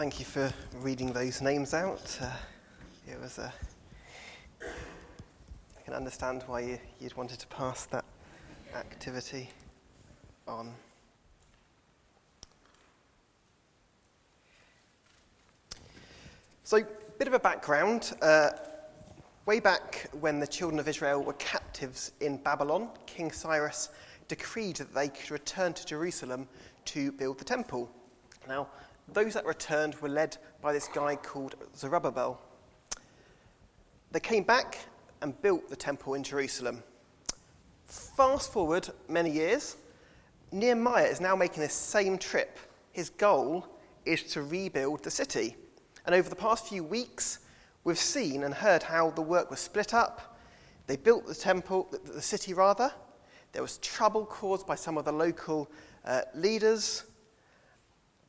thank you for reading those names out. Uh, it was a. I can understand why you, would wanted to pass that activity on. So, bit of a background. Uh, way back when the children of Israel were captives in Babylon, King Cyrus decreed that they could return to Jerusalem to build the temple. Now, those that returned were led by this guy called Zerubbabel. They came back and built the temple in Jerusalem. Fast forward many years, Nehemiah is now making this same trip. His goal is to rebuild the city. And over the past few weeks, we've seen and heard how the work was split up. They built the temple, the city rather. There was trouble caused by some of the local uh, leaders.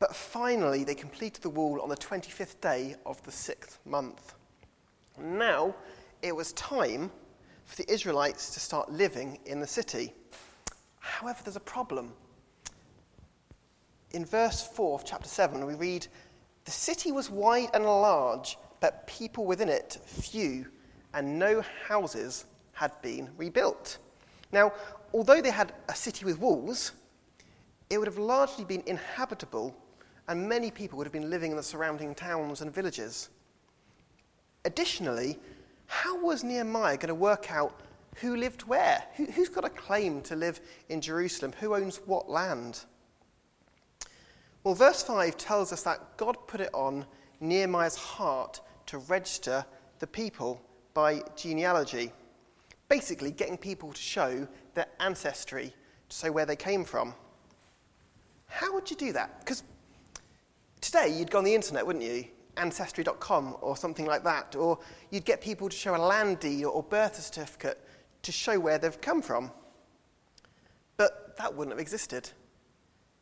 But finally, they completed the wall on the 25th day of the sixth month. Now, it was time for the Israelites to start living in the city. However, there's a problem. In verse 4 of chapter 7, we read The city was wide and large, but people within it few, and no houses had been rebuilt. Now, although they had a city with walls, it would have largely been inhabitable and many people would have been living in the surrounding towns and villages. Additionally, how was Nehemiah going to work out who lived where? Who, has got a claim to live in Jerusalem? Who owns what land? Well, verse 5 tells us that God put it on Nehemiah's heart to register the people by genealogy. Basically, getting people to show their ancestry, to say where they came from. How would you do that? Because Today, you'd go on the internet, wouldn't you? Ancestry.com or something like that. Or you'd get people to show a land deed or birth certificate to show where they've come from. But that wouldn't have existed.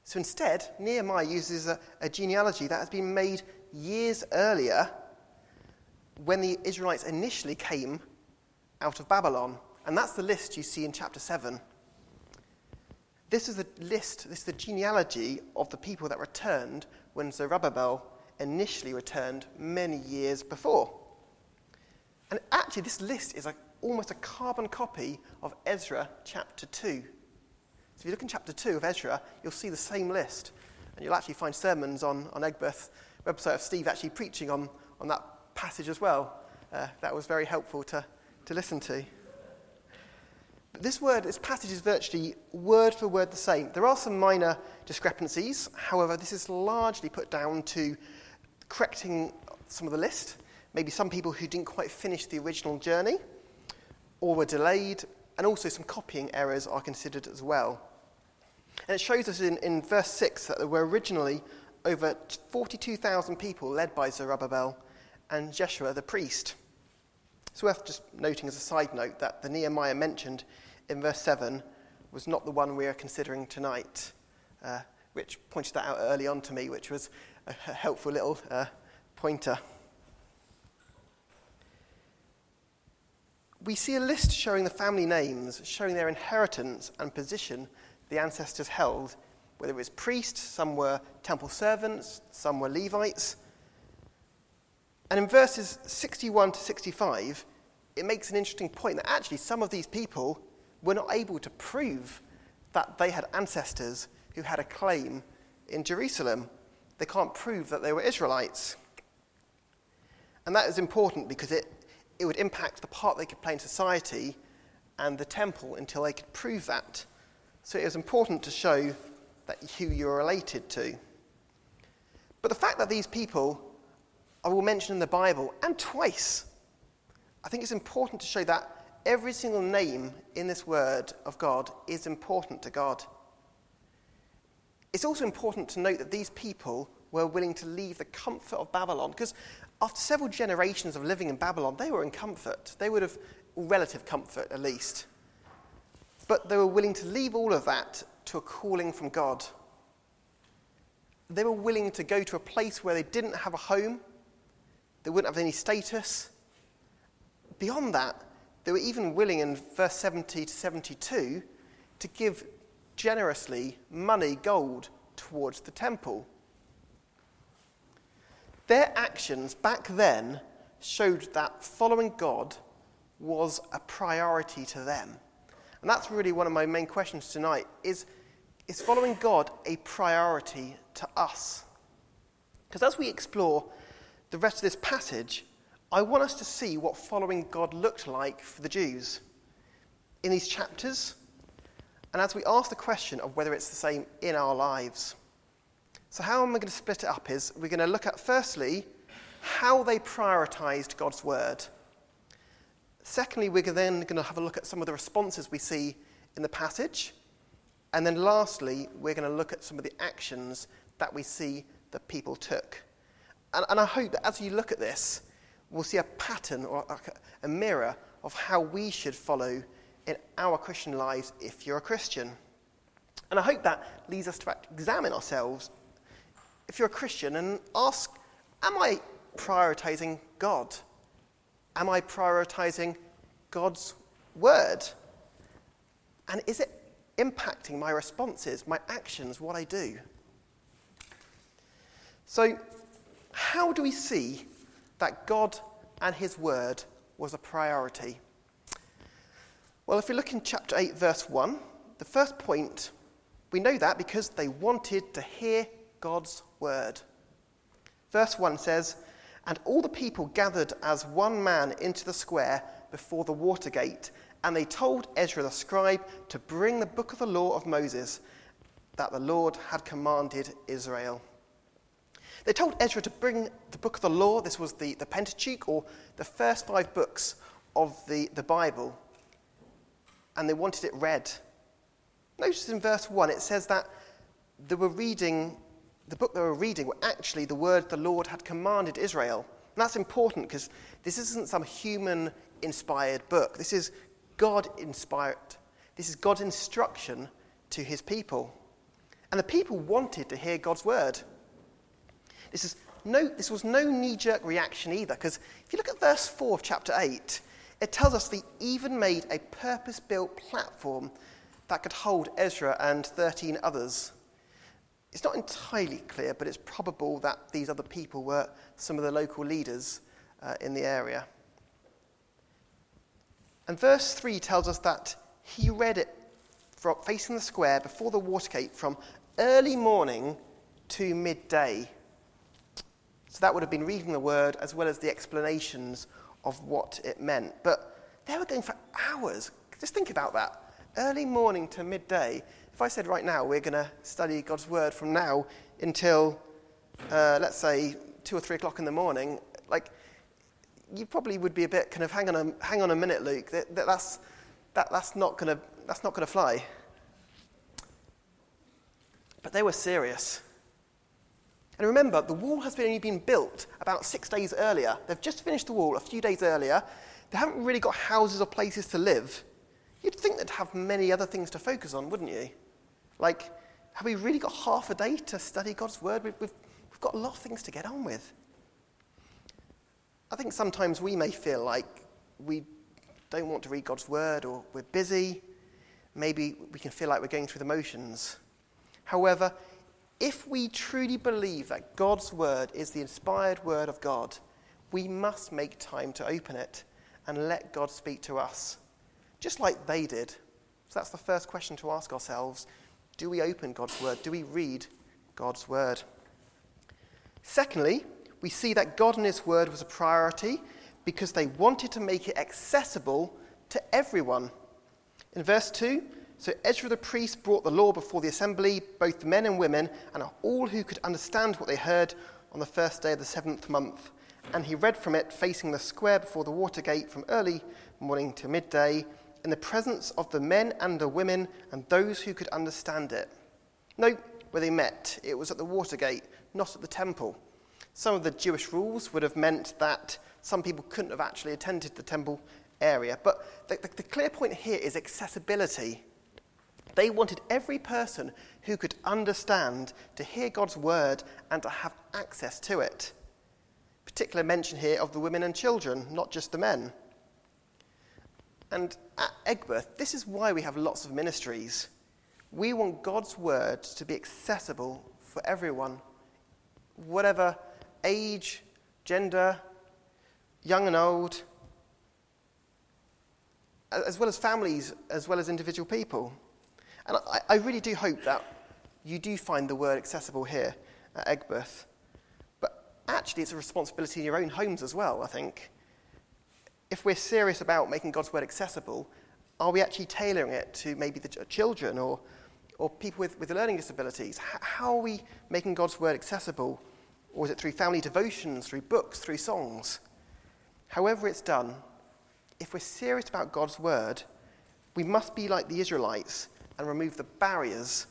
So instead, Nehemiah uses a, a genealogy that has been made years earlier when the Israelites initially came out of Babylon. And that's the list you see in chapter 7. This is the list, this is the genealogy of the people that returned when Zerubbabel initially returned many years before. And actually, this list is almost a carbon copy of Ezra chapter 2. So if you look in chapter 2 of Ezra, you'll see the same list. And you'll actually find sermons on, on Egbert, website of Steve actually preaching on, on that passage as well. Uh, that was very helpful to, to listen to. This word, this passage is virtually word for word the same. There are some minor discrepancies. However, this is largely put down to correcting some of the list. Maybe some people who didn't quite finish the original journey or were delayed, and also some copying errors are considered as well. And it shows us in, in verse 6 that there were originally over 42,000 people led by Zerubbabel and Jeshua the priest. It's worth just noting as a side note that the Nehemiah mentioned in verse 7 was not the one we are considering tonight. Uh, Rich pointed that out early on to me, which was a, a helpful little uh, pointer. We see a list showing the family names, showing their inheritance and position the ancestors held, whether it was priests, some were temple servants, some were Levites. And in verses 61 to 65, it makes an interesting point that actually some of these people were not able to prove that they had ancestors who had a claim in Jerusalem. They can't prove that they were Israelites. And that is important because it, it would impact the part they could play in society and the temple until they could prove that. So it was important to show that who you're related to. But the fact that these people are will mention in the Bible and twice, I think it's important to show that every single name in this word of God is important to God. It's also important to note that these people were willing to leave the comfort of Babylon because after several generations of living in Babylon, they were in comfort. They would have relative comfort at least. But they were willing to leave all of that to a calling from God. They were willing to go to a place where they didn't have a home, they wouldn't have any status. Beyond that, they were even willing in verse 70 to 72 to give generously money, gold, towards the temple. Their actions back then showed that following God was a priority to them. And that's really one of my main questions tonight is, is following God a priority to us? Because as we explore the rest of this passage, I want us to see what following God looked like for the Jews in these chapters, and as we ask the question of whether it's the same in our lives. So, how am I going to split it up? Is we're going to look at firstly how they prioritized God's word. Secondly, we're then going to have a look at some of the responses we see in the passage. And then lastly, we're going to look at some of the actions that we see that people took. And, and I hope that as you look at this, we'll see a pattern or a, a mirror of how we should follow in our Christian lives if you're a Christian. And I hope that leads us to examine ourselves if you're a Christian and ask Am I prioritizing God? Am I prioritizing God's word? And is it impacting my responses, my actions, what I do? So, how do we see that God and his word was a priority? Well, if we look in chapter 8, verse 1, the first point, we know that because they wanted to hear God's word. Verse 1 says, And all the people gathered as one man into the square before the water gate, and they told Ezra the scribe to bring the book of the law of Moses that the Lord had commanded Israel. They told Ezra to bring the book of the law, this was the, the Pentateuch, or the first five books of the, the Bible, and they wanted it read. Notice in verse 1 it says that they were reading the book they were reading were actually the word the Lord had commanded Israel. And that's important because this isn't some human inspired book. This is God inspired. This is God's instruction to his people. And the people wanted to hear God's word. This, is no, this was no knee jerk reaction either, because if you look at verse 4 of chapter 8, it tells us they even made a purpose built platform that could hold Ezra and 13 others. It's not entirely clear, but it's probable that these other people were some of the local leaders uh, in the area. And verse 3 tells us that he read it from, facing the square before the watergate from early morning to midday. So that would have been reading the word as well as the explanations of what it meant. But they were going for hours. Just think about that. Early morning to midday. If I said right now we're going to study God's word from now until, uh, let's say, two or three o'clock in the morning, like you probably would be a bit kind of hang on a, hang on a minute, Luke. That, that, that's, that, that's not going to that's not going to fly. But they were serious. And remember, the wall has only been built about six days earlier. They've just finished the wall a few days earlier. They haven't really got houses or places to live. You'd think they'd have many other things to focus on, wouldn't you? Like, have we really got half a day to study God's Word? We've, we've, we've got a lot of things to get on with. I think sometimes we may feel like we don't want to read God's Word or we're busy. Maybe we can feel like we're going through the motions. However, if we truly believe that God's Word is the inspired Word of God, we must make time to open it and let God speak to us, just like they did. So that's the first question to ask ourselves do we open God's word? Do we read God's word? Secondly, we see that God and his word was a priority because they wanted to make it accessible to everyone. In verse 2, so Ezra the priest brought the law before the assembly, both men and women, and all who could understand what they heard on the first day of the seventh month. And he read from it facing the square before the water gate from early morning to midday in the presence of the men and the women and those who could understand it. Note where they met, it was at the water gate, not at the temple. Some of the Jewish rules would have meant that some people couldn't have actually attended the temple area. But the, the, the clear point here is accessibility. They wanted every person who could understand to hear God's word and to have access to it. Particular mention here of the women and children, not just the men. And at Egbert, this is why we have lots of ministries. We want God's word to be accessible for everyone, whatever age, gender, young and old, as well as families, as well as individual people. And I, I really do hope that you do find the word accessible here at Egbert. But actually, it's a responsibility in your own homes as well, I think. If we're serious about making God's word accessible, are we actually tailoring it to maybe the children or, or people with, with learning disabilities? How are we making God's word accessible? Or is it through family devotions, through books, through songs? However, it's done, if we're serious about God's word, we must be like the Israelites and remove the barriers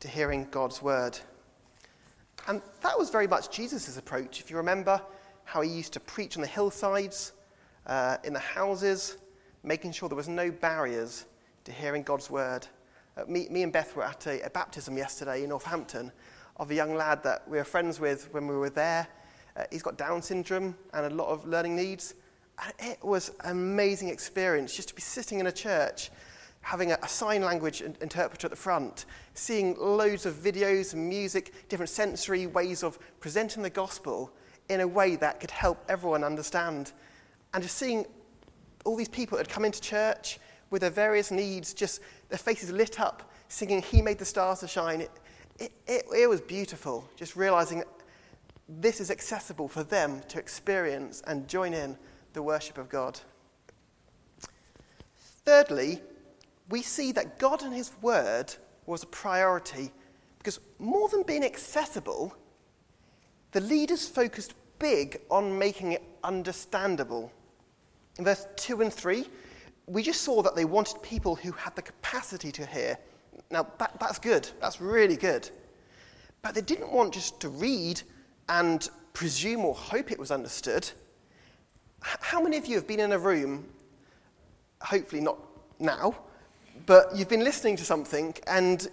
to hearing God's word. And that was very much Jesus' approach. If you remember how he used to preach on the hillsides, uh, in the houses, making sure there was no barriers to hearing God's word. Uh, me, me, and Beth were at a, a, baptism yesterday in Northampton of a young lad that we were friends with when we were there. Uh, he's got Down syndrome and a lot of learning needs. And it was an amazing experience just to be sitting in a church, having a, a sign language interpreter at the front, seeing loads of videos and music, different sensory ways of presenting the gospel in a way that could help everyone understand. And just seeing all these people that had come into church with their various needs, just their faces lit up, singing, He made the stars to shine. It, it, it, it was beautiful, just realizing this is accessible for them to experience and join in the worship of God. Thirdly, we see that God and His Word was a priority because more than being accessible, the leaders focused big on making it understandable. In verse 2 and 3, we just saw that they wanted people who had the capacity to hear. Now, that, that's good, that's really good. But they didn't want just to read and presume or hope it was understood. How many of you have been in a room, hopefully not now, but you've been listening to something and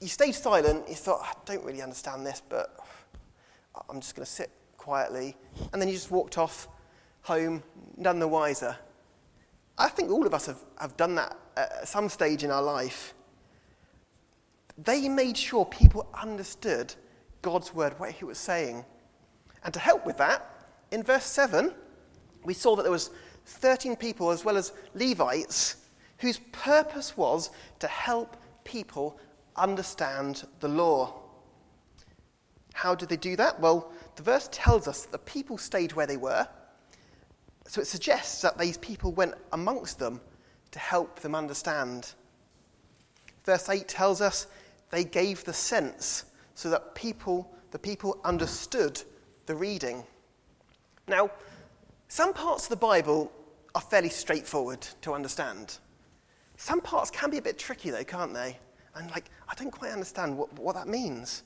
you stayed silent, you thought, I don't really understand this, but I'm just going to sit quietly, and then you just walked off home, none the wiser. I think all of us have, have done that at some stage in our life. They made sure people understood God's word, what he was saying. And to help with that, in verse 7, we saw that there was 13 people as well as Levites whose purpose was to help people understand the law. How did they do that? Well, the verse tells us that the people stayed where they were. So it suggests that these people went amongst them to help them understand. Verse 8 tells us they gave the sense so that people, the people understood the reading. Now, some parts of the Bible are fairly straightforward to understand. Some parts can be a bit tricky, though, can't they? And, like, I don't quite understand what, what that means.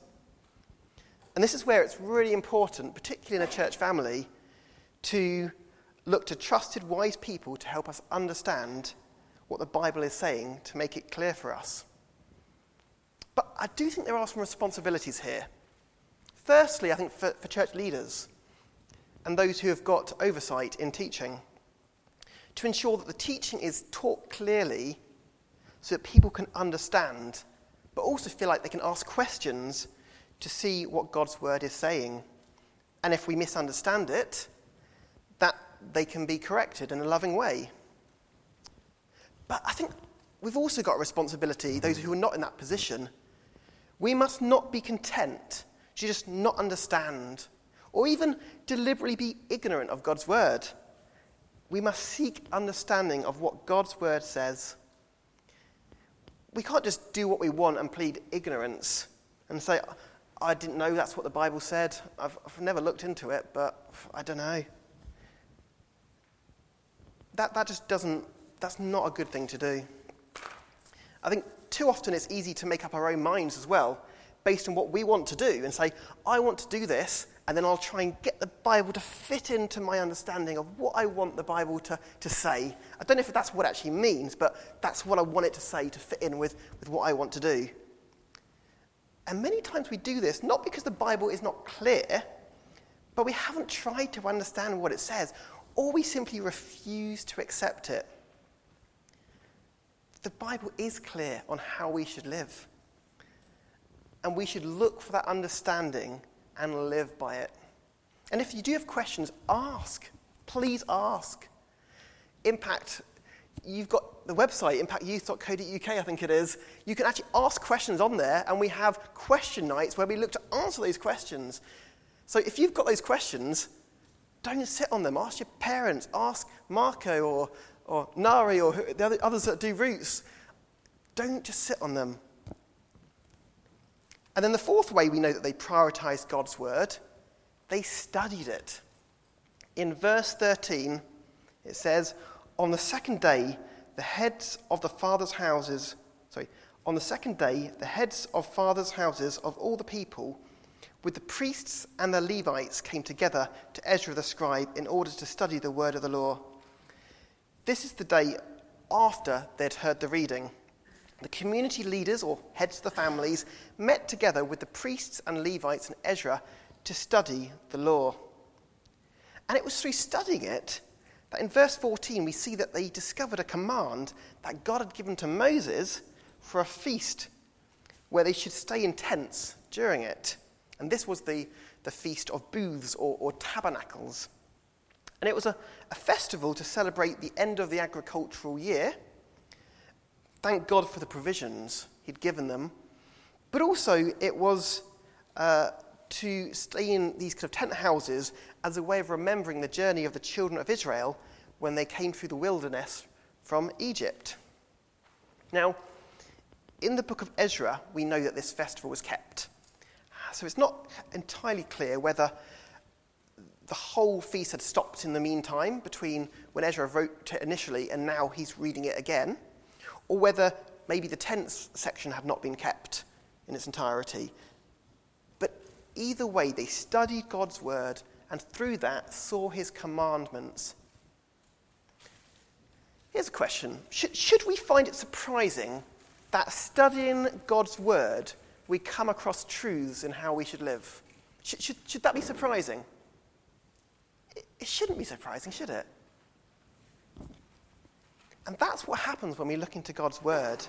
And this is where it's really important, particularly in a church family, to look to trusted, wise people to help us understand what the Bible is saying to make it clear for us. But I do think there are some responsibilities here. Firstly, I think for, for church leaders, and those who have got oversight in teaching to ensure that the teaching is taught clearly so that people can understand, but also feel like they can ask questions to see what God's word is saying. And if we misunderstand it, that they can be corrected in a loving way. But I think we've also got a responsibility, those who are not in that position. We must not be content to just not understand or even deliberately be ignorant of God's word. We must seek understanding of what God's word says. We can't just do what we want and plead ignorance and say, I didn't know that's what the Bible said. I've, I've never looked into it, but I don't know. That, that just doesn't, that's not a good thing to do. I think too often it's easy to make up our own minds as well, based on what we want to do, and say, I want to do this, and then I'll try and get the Bible to fit into my understanding of what I want the Bible to, to say. I don't know if that's what it actually means, but that's what I want it to say to fit in with, with what I want to do. And many times we do this not because the Bible is not clear, but we haven't tried to understand what it says, or we simply refuse to accept it. The Bible is clear on how we should live. And we should look for that understanding and live by it. And if you do have questions, ask. Please ask. Impact, you've got the website, impactyouth.co.uk, I think it is. You can actually ask questions on there, and we have question nights where we look to answer those questions. So if you've got those questions, don't sit on them. Ask your parents, ask Marco or, or Nari or the others that do roots. Don't just sit on them. And then the fourth way we know that they prioritized God's word, they studied it. In verse 13, it says, On the second day, the heads of the fathers' houses, sorry, on the second day, the heads of fathers' houses of all the people, with the priests and the Levites, came together to Ezra the scribe in order to study the word of the law. This is the day after they'd heard the reading. The community leaders, or heads of the families, met together with the priests and Levites and Ezra to study the law. And it was through studying it that in verse 14 we see that they discovered a command that God had given to Moses for a feast where they should stay in tents during it. And this was the, the Feast of Booths or, or Tabernacles. And it was a, a festival to celebrate the end of the agricultural year thank God for the provisions He'd given them. But also, it was uh, to stay in these kind of tent houses as a way of remembering the journey of the children of Israel when they came through the wilderness from Egypt. Now, in the book of Ezra, we know that this festival was kept. So it's not entirely clear whether the whole feast had stopped in the meantime between when Ezra wrote it initially and now he's reading it again or whether maybe the tenth section had not been kept in its entirety. But either way, they studied God's word and through that saw his commandments. Here's a question should, should we find it surprising that studying God's word, we come across truths in how we should live? Should, should, should that be surprising? It, it shouldn't be surprising, should it? And that's what happens when we look into God's Word,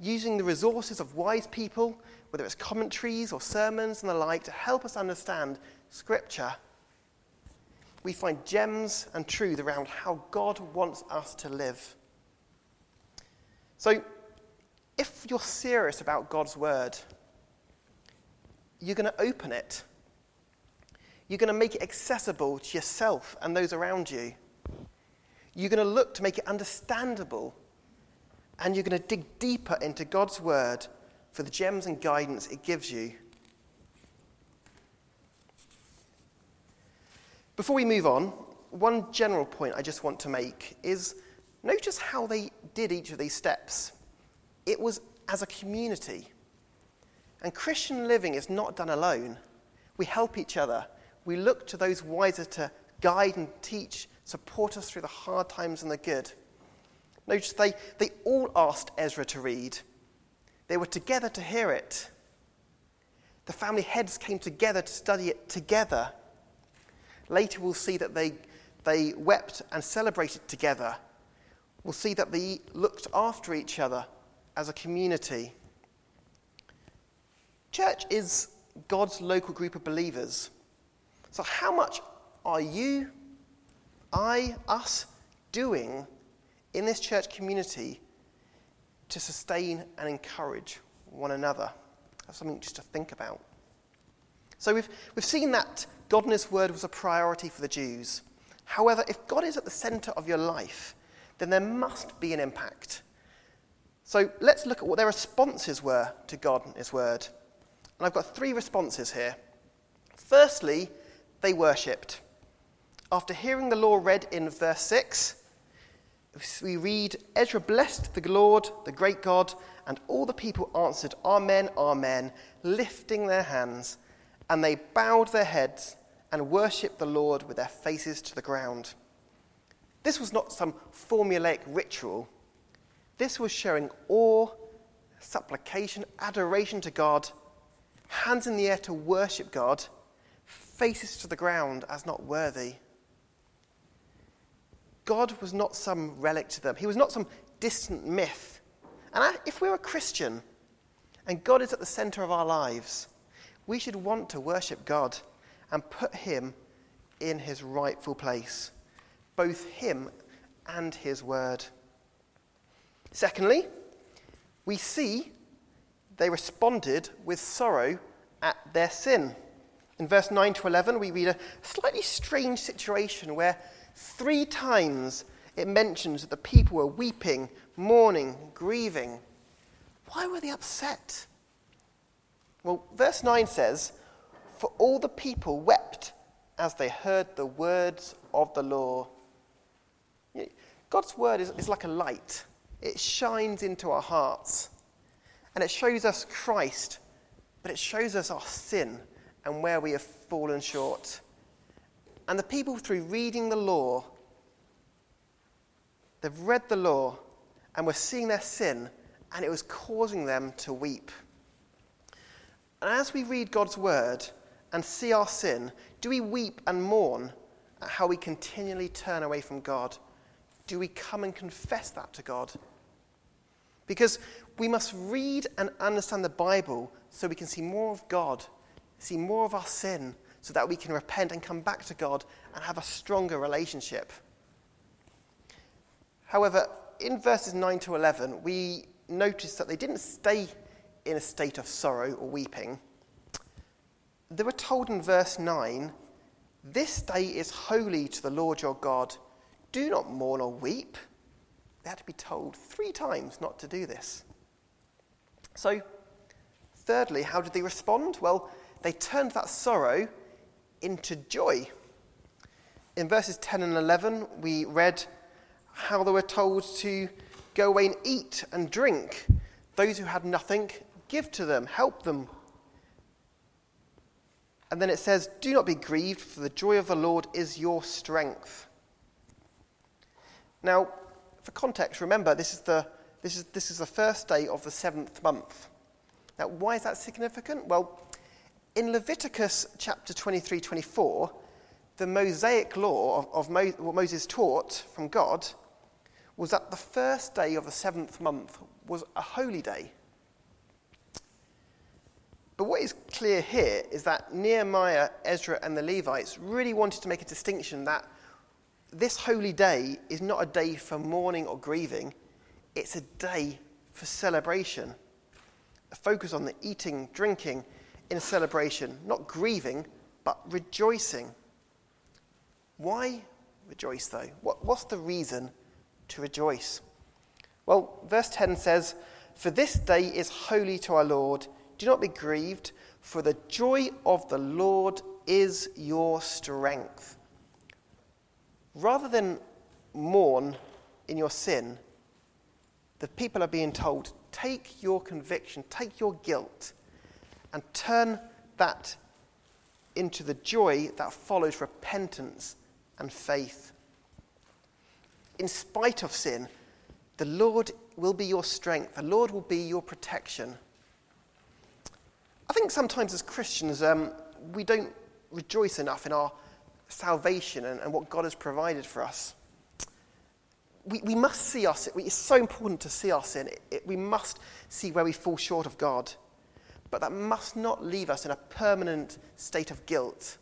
using the resources of wise people, whether it's commentaries or sermons and the like, to help us understand Scripture. We find gems and truth around how God wants us to live. So, if you're serious about God's Word, you're going to open it. You're going to make it accessible to yourself and those around you. You're going to look to make it understandable. And you're going to dig deeper into God's word for the gems and guidance it gives you. Before we move on, one general point I just want to make is notice how they did each of these steps. It was as a community. And Christian living is not done alone. We help each other. We look to those wiser to guide and teach support us through the hard times and the good. Notice they, they all asked Ezra to read. They were together to hear it. The family heads came together to study it together. Later, we'll see that they, they wept and celebrated together. We'll see that they looked after each other as a community. Church is God's local group of believers. So, how much are you I, us, doing in this church community to sustain and encourage one another? That's something just to think about. So we've, we've seen that God and His Word was a priority for the Jews. However, if God is at the center of your life, then there must be an impact. So let's look at what their responses were to God and His Word. And I've got three responses here. Firstly, they worshipped. After hearing the law read in verse 6, we read Ezra blessed the Lord, the great God, and all the people answered, Amen, Amen, lifting their hands. And they bowed their heads and worshipped the Lord with their faces to the ground. This was not some formulaic ritual. This was showing awe, supplication, adoration to God, hands in the air to worship God, faces to the ground as not worthy. God was not some relic to them, He was not some distant myth. And if we're a Christian and God is at the center of our lives, we should want to worship God and put Him in his rightful place, both him and his word. Secondly, we see they responded with sorrow at their sin. In verse 9 to 11, we read a slightly strange situation where three times it mentions that the people were weeping, mourning, grieving. Why were they upset? Well, verse 9 says, For all the people wept as they heard the words of the law. God's word is, is like a light, it shines into our hearts. And it shows us Christ, but it shows us our sin and where we have fallen short. And the people, through reading the law, they've read the law and were seeing their sin, and it was causing them to weep. And as we read God's word and see our sin, do we weep and mourn at how we continually turn away from God? Do we come and confess that to God? Because we must read and understand the Bible so we can see more of God, see more of our sin, so that we can repent and come back to God and have a stronger relationship. However, in verses 9 to 11, we notice that they didn't stay in a state of sorrow or weeping. They were told in verse 9, This day is holy to the Lord your God. Do not mourn or weep. They had to be told three times not to do this. So, thirdly, how did they respond? Well, they turned that sorrow into joy. In verses 10 and 11, we read how they were told to go away and eat and drink. Those who had nothing, give to them, help them. And then it says, Do not be grieved, for the joy of the Lord is your strength. Now, for context, remember this is the, this is, this is the first day of the seventh month. Now, why is that significant? Well, in Leviticus chapter 23 24, the Mosaic law of, of Mo, what Moses taught from God was that the first day of the seventh month was a holy day. But what is clear here is that Nehemiah, Ezra, and the Levites really wanted to make a distinction that this holy day is not a day for mourning or grieving, it's a day for celebration. A focus on the eating, drinking in celebration, not grieving, but rejoicing. Why rejoice, though? What, what's the reason to rejoice? Well, verse 10 says, For this day is holy to our Lord. Do not be grieved, for the joy of the Lord is your strength. Rather than mourn in your sin, the people are being told take your conviction, take your guilt, and turn that into the joy that follows repentance and faith. In spite of sin, the Lord will be your strength, the Lord will be your protection. I think sometimes as Christians, um, we don't rejoice enough in our salvation and, and what God has provided for us. We, we must see our sin. It's so important to see our sin. It, it, we must see where we fall short of God. But that must not leave us in a permanent state of guilt.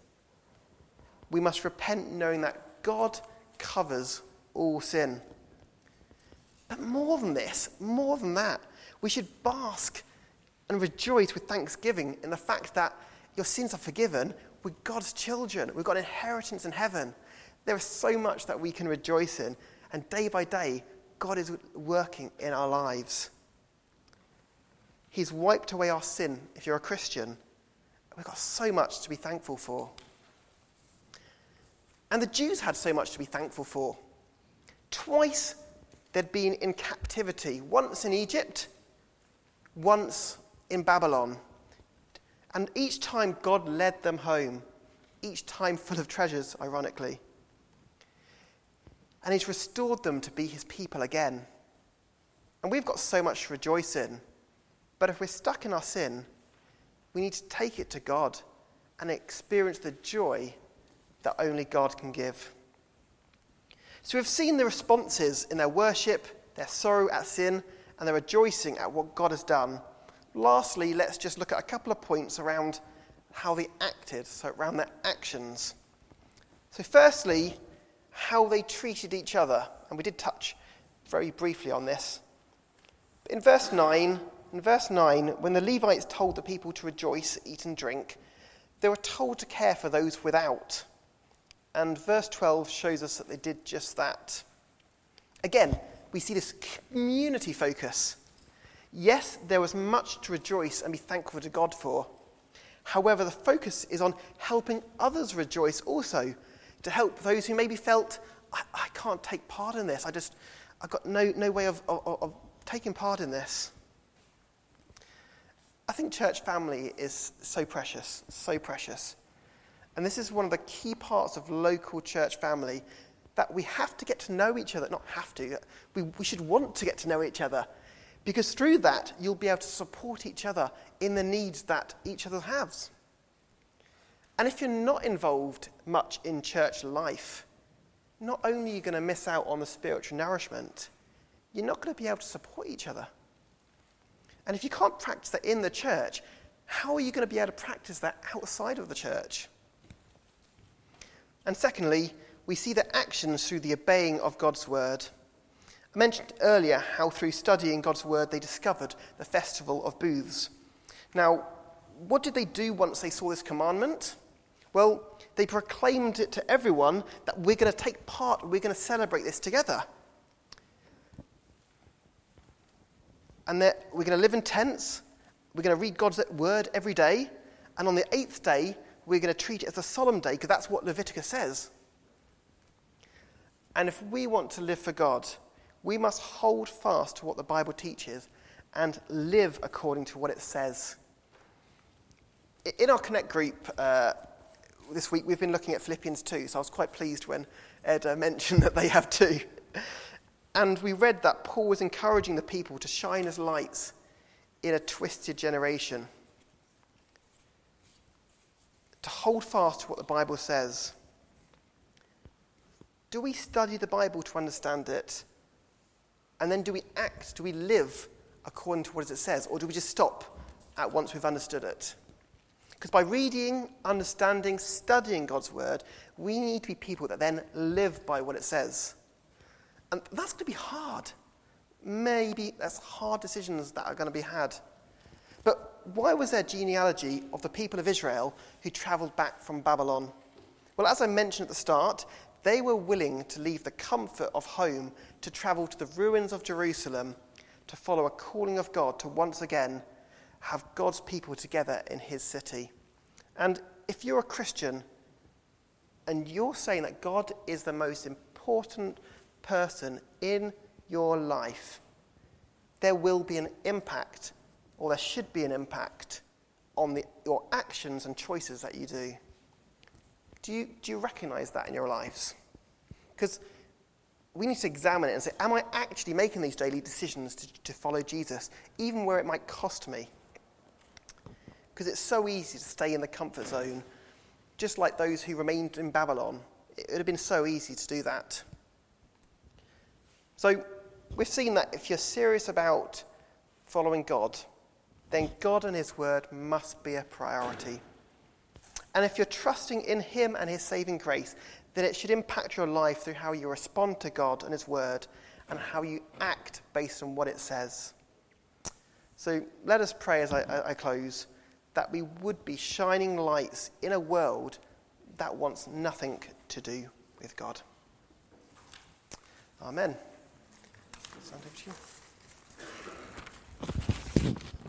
We must repent knowing that God covers all sin. But more than this, more than that, we should bask and rejoice with thanksgiving in the fact that your sins are forgiven we're God's children. We've got inheritance in heaven. There is so much that we can rejoice in. And day by day, God is working in our lives. He's wiped away our sin if you're a Christian. We've got so much to be thankful for. And the Jews had so much to be thankful for. Twice they'd been in captivity once in Egypt, once in Babylon. And each time God led them home, each time full of treasures, ironically. And He's restored them to be His people again. And we've got so much to rejoice in. But if we're stuck in our sin, we need to take it to God and experience the joy that only God can give. So we've seen the responses in their worship, their sorrow at sin, and their rejoicing at what God has done. Lastly, let's just look at a couple of points around how they acted, so around their actions. So, firstly, how they treated each other. And we did touch very briefly on this. In verse 9, in verse 9, when the Levites told the people to rejoice, eat, and drink, they were told to care for those without. And verse 12 shows us that they did just that. Again, we see this community focus. Yes, there was much to rejoice and be thankful to God for. However, the focus is on helping others rejoice also, to help those who maybe felt, I, I can't take part in this. I just, I've got no, no way of, of, of taking part in this. I think church family is so precious, so precious. And this is one of the key parts of local church family that we have to get to know each other, not have to, we, we should want to get to know each other. Because through that, you'll be able to support each other in the needs that each other has. And if you're not involved much in church life, not only are you going to miss out on the spiritual nourishment, you're not going to be able to support each other. And if you can't practice that in the church, how are you going to be able to practice that outside of the church? And secondly, we see the actions through the obeying of God's word. I mentioned earlier how through studying God's word they discovered the festival of booths. Now, what did they do once they saw this commandment? Well, they proclaimed it to everyone that we're going to take part, we're going to celebrate this together. And that we're going to live in tents, we're going to read God's word every day, and on the eighth day, we're going to treat it as a solemn day because that's what Leviticus says. And if we want to live for God, we must hold fast to what the Bible teaches and live according to what it says. In our Connect group uh, this week, we've been looking at Philippians 2, so I was quite pleased when Ed uh, mentioned that they have two. And we read that Paul was encouraging the people to shine as lights in a twisted generation, to hold fast to what the Bible says. Do we study the Bible to understand it? And then do we act, do we live according to what it says? Or do we just stop at once we've understood it? Because by reading, understanding, studying God's word, we need to be people that then live by what it says. And that's going to be hard. Maybe that's hard decisions that are going to be had. But why was there genealogy of the people of Israel who traveled back from Babylon? Well, as I mentioned at the start, they were willing to leave the comfort of home to travel to the ruins of Jerusalem to follow a calling of God to once again have God's people together in his city. And if you're a Christian and you're saying that God is the most important person in your life, there will be an impact, or there should be an impact, on the, your actions and choices that you do. Do you, do you recognize that in your lives? Because we need to examine it and say, am I actually making these daily decisions to, to follow Jesus, even where it might cost me? Because it's so easy to stay in the comfort zone, just like those who remained in Babylon. It would have been so easy to do that. So we've seen that if you're serious about following God, then God and His Word must be a priority. And if you're trusting in Him and His saving grace, then it should impact your life through how you respond to God and His Word and how you act based on what it says. So let us pray as I, I close that we would be shining lights in a world that wants nothing to do with God. Amen. Stand over to you.